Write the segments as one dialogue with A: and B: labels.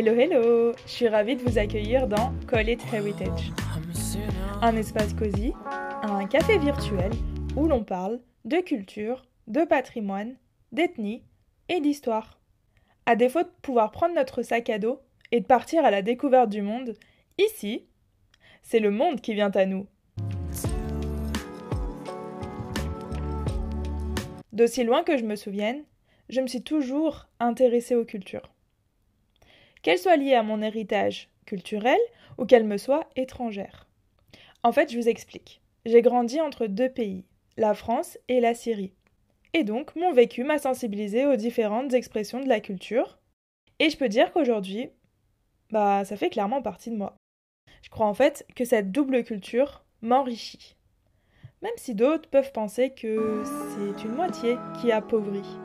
A: Hello, hello Je suis ravie de vous accueillir dans Call It Heritage. Un espace cosy, un café virtuel où l'on parle de culture, de patrimoine, d'ethnie et d'histoire. À défaut de pouvoir prendre notre sac à dos et de partir à la découverte du monde, ici, c'est le monde qui vient à nous. D'aussi loin que je me souvienne, je me suis toujours intéressée aux cultures. Qu'elles soient liées à mon héritage culturel ou qu'elles me soient étrangères. En fait, je vous explique. J'ai grandi entre deux pays, la France et la Syrie. Et donc, mon vécu m'a sensibilisé aux différentes expressions de la culture. Et je peux dire qu'aujourd'hui, bah, ça fait clairement partie de moi. Je crois en fait que cette double culture m'enrichit. Même si d'autres peuvent penser que c'est une moitié qui appauvrit.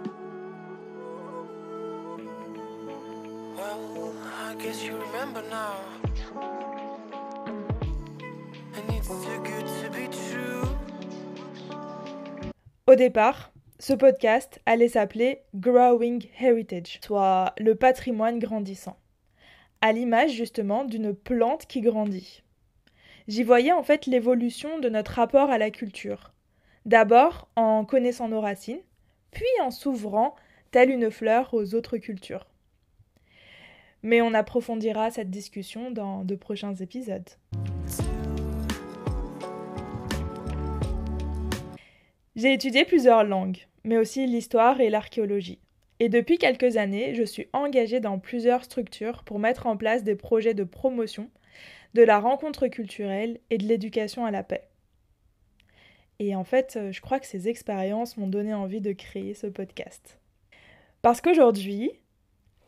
A: Au départ, ce podcast allait s'appeler Growing Heritage, soit le patrimoine grandissant, à l'image justement d'une plante qui grandit. J'y voyais en fait l'évolution de notre rapport à la culture, d'abord en connaissant nos racines, puis en s'ouvrant, telle une fleur, aux autres cultures. Mais on approfondira cette discussion dans de prochains épisodes. J'ai étudié plusieurs langues, mais aussi l'histoire et l'archéologie. Et depuis quelques années, je suis engagée dans plusieurs structures pour mettre en place des projets de promotion de la rencontre culturelle et de l'éducation à la paix. Et en fait, je crois que ces expériences m'ont donné envie de créer ce podcast. Parce qu'aujourd'hui,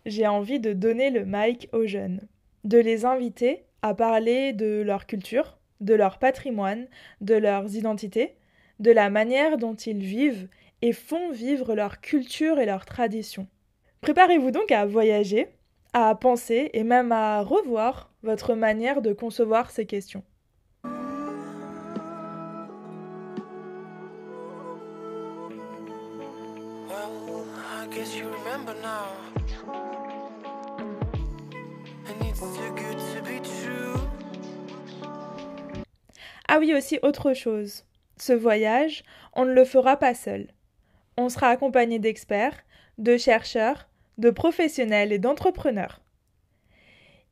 A: j'ai envie de donner le mic aux jeunes, de les inviter à parler de leur culture, de leur patrimoine, de leurs identités, de la manière dont ils vivent et font vivre leur culture et leurs traditions. Préparez-vous donc à voyager, à penser et même à revoir votre manière de concevoir ces questions. Ah oui, aussi autre chose. Ce voyage, on ne le fera pas seul. On sera accompagné d'experts, de chercheurs, de professionnels et d'entrepreneurs.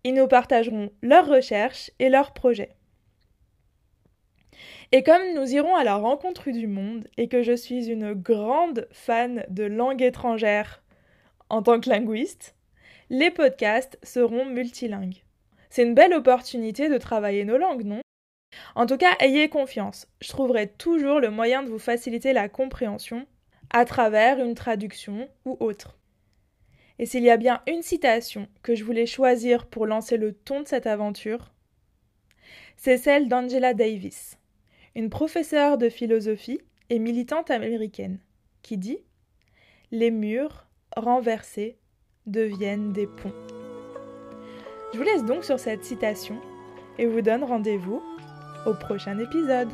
A: Ils nous partageront leurs recherches et leurs projets. Et comme nous irons à la rencontre du monde et que je suis une grande fan de langue étrangère en tant que linguiste, les podcasts seront multilingues. C'est une belle opportunité de travailler nos langues, non? En tout cas, ayez confiance, je trouverai toujours le moyen de vous faciliter la compréhension à travers une traduction ou autre. Et s'il y a bien une citation que je voulais choisir pour lancer le ton de cette aventure, c'est celle d'Angela Davis, une professeure de philosophie et militante américaine, qui dit Les murs renversés deviennent des ponts. Je vous laisse donc sur cette citation et vous donne rendez-vous au prochain épisode.